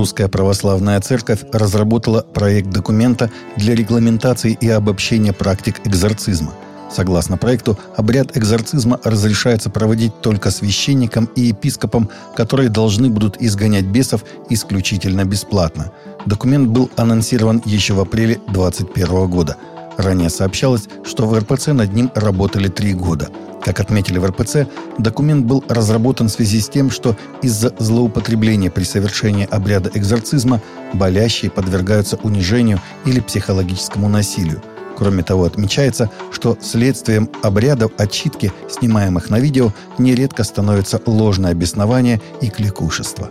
Русская Православная Церковь разработала проект документа для регламентации и обобщения практик экзорцизма. Согласно проекту, обряд экзорцизма разрешается проводить только священникам и епископам, которые должны будут изгонять бесов исключительно бесплатно. Документ был анонсирован еще в апреле 2021 года. Ранее сообщалось, что в РПЦ над ним работали три года – как отметили в РПЦ, документ был разработан в связи с тем, что из-за злоупотребления при совершении обряда экзорцизма болящие подвергаются унижению или психологическому насилию. Кроме того, отмечается, что следствием обрядов отчитки, снимаемых на видео, нередко становится ложное обеснование и кликушество.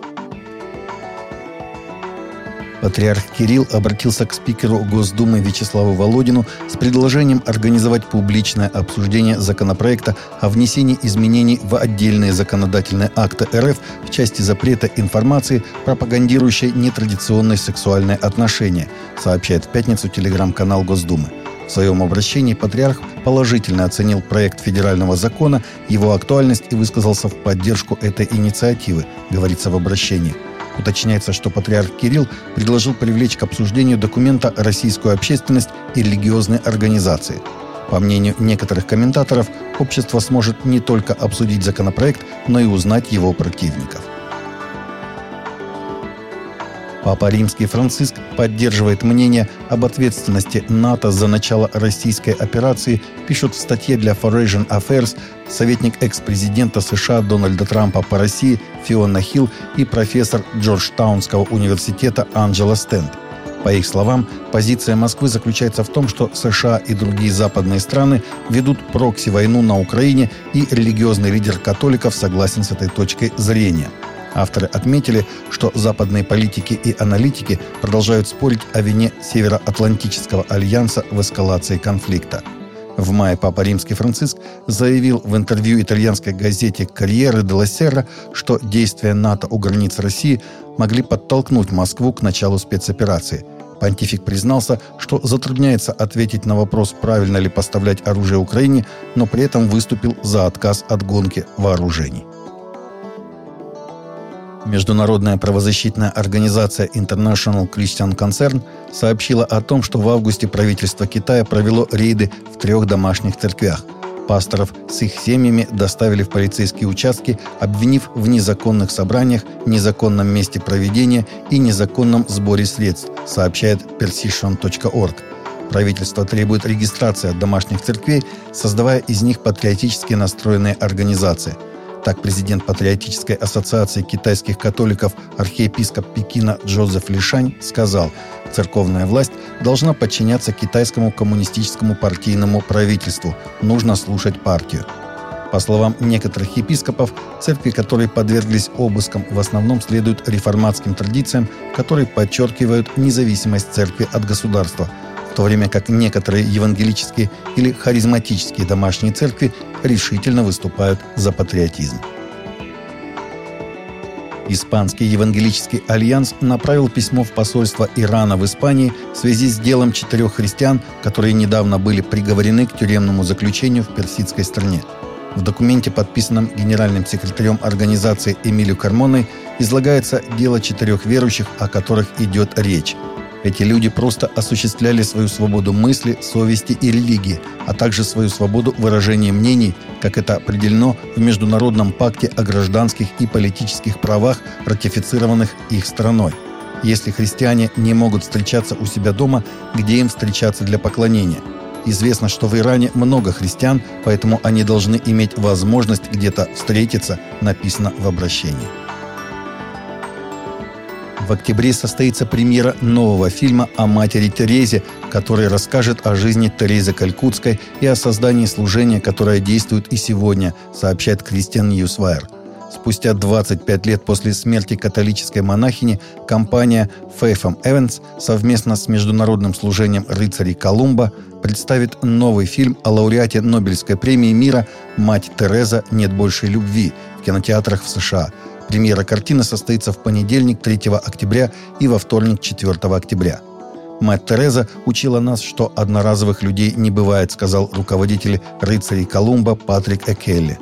Патриарх Кирилл обратился к спикеру Госдумы Вячеславу Володину с предложением организовать публичное обсуждение законопроекта о внесении изменений в отдельные законодательные акты РФ в части запрета информации, пропагандирующей нетрадиционные сексуальные отношения, сообщает в пятницу телеграм-канал Госдумы. В своем обращении патриарх положительно оценил проект федерального закона, его актуальность и высказался в поддержку этой инициативы, говорится в обращении – Уточняется, что патриарх Кирилл предложил привлечь к обсуждению документа российскую общественность и религиозные организации. По мнению некоторых комментаторов, общество сможет не только обсудить законопроект, но и узнать его противников. Папа Римский Франциск поддерживает мнение об ответственности НАТО за начало российской операции, пишут в статье для Foreign Affairs советник экс-президента США Дональда Трампа по России Фиона Хилл и профессор Джорджтаунского университета Анджела Стенд. По их словам, позиция Москвы заключается в том, что США и другие западные страны ведут прокси-войну на Украине, и религиозный лидер католиков согласен с этой точкой зрения – Авторы отметили, что западные политики и аналитики продолжают спорить о вине Североатлантического альянса в эскалации конфликта. В мае Папа Римский Франциск заявил в интервью итальянской газете «Карьеры де Серра», что действия НАТО у границ России могли подтолкнуть Москву к началу спецоперации. Понтифик признался, что затрудняется ответить на вопрос, правильно ли поставлять оружие Украине, но при этом выступил за отказ от гонки вооружений. Международная правозащитная организация International Christian Concern сообщила о том, что в августе правительство Китая провело рейды в трех домашних церквях. Пасторов с их семьями доставили в полицейские участки, обвинив в незаконных собраниях, незаконном месте проведения и незаконном сборе средств, сообщает persition.org. Правительство требует регистрации от домашних церквей, создавая из них патриотически настроенные организации – так президент Патриотической ассоциации китайских католиков архиепископ Пекина Джозеф Лишань сказал, церковная власть должна подчиняться китайскому коммунистическому партийному правительству, нужно слушать партию. По словам некоторых епископов, церкви, которые подверглись обыскам, в основном следуют реформатским традициям, которые подчеркивают независимость церкви от государства – в то время как некоторые евангелические или харизматические домашние церкви решительно выступают за патриотизм. Испанский евангелический альянс направил письмо в посольство Ирана в Испании в связи с делом четырех христиан, которые недавно были приговорены к тюремному заключению в персидской стране. В документе, подписанном генеральным секретарем организации Эмилию Кармоной, излагается дело четырех верующих, о которых идет речь – эти люди просто осуществляли свою свободу мысли, совести и религии, а также свою свободу выражения мнений, как это определено в Международном пакте о гражданских и политических правах, ратифицированных их страной. Если христиане не могут встречаться у себя дома, где им встречаться для поклонения? Известно, что в Иране много христиан, поэтому они должны иметь возможность где-то встретиться, написано в обращении. В октябре состоится премьера нового фильма о матери Терезе, который расскажет о жизни Терезы Калькутской и о создании служения, которое действует и сегодня, сообщает Кристиан Ньюсвайр. Спустя 25 лет после смерти католической монахини компания Faitham Evans совместно с международным служением рыцарей Колумба представит новый фильм о лауреате Нобелевской премии мира «Мать Тереза. Нет большей любви» в кинотеатрах в США – Премьера картины состоится в понедельник 3 октября и во вторник 4 октября. Мать Тереза учила нас, что одноразовых людей не бывает, сказал руководитель рыцарей Колумба Патрик Экелли.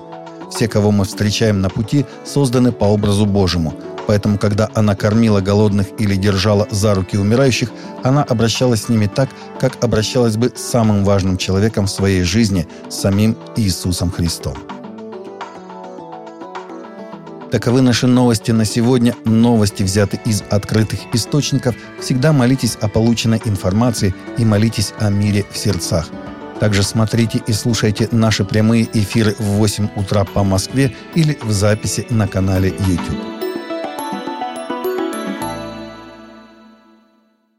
Все, кого мы встречаем на пути, созданы по образу Божьему. Поэтому, когда она кормила голодных или держала за руки умирающих, она обращалась с ними так, как обращалась бы с самым важным человеком в своей жизни, самим Иисусом Христом. Таковы наши новости на сегодня. Новости взяты из открытых источников. Всегда молитесь о полученной информации и молитесь о мире в сердцах. Также смотрите и слушайте наши прямые эфиры в 8 утра по Москве или в записи на канале YouTube.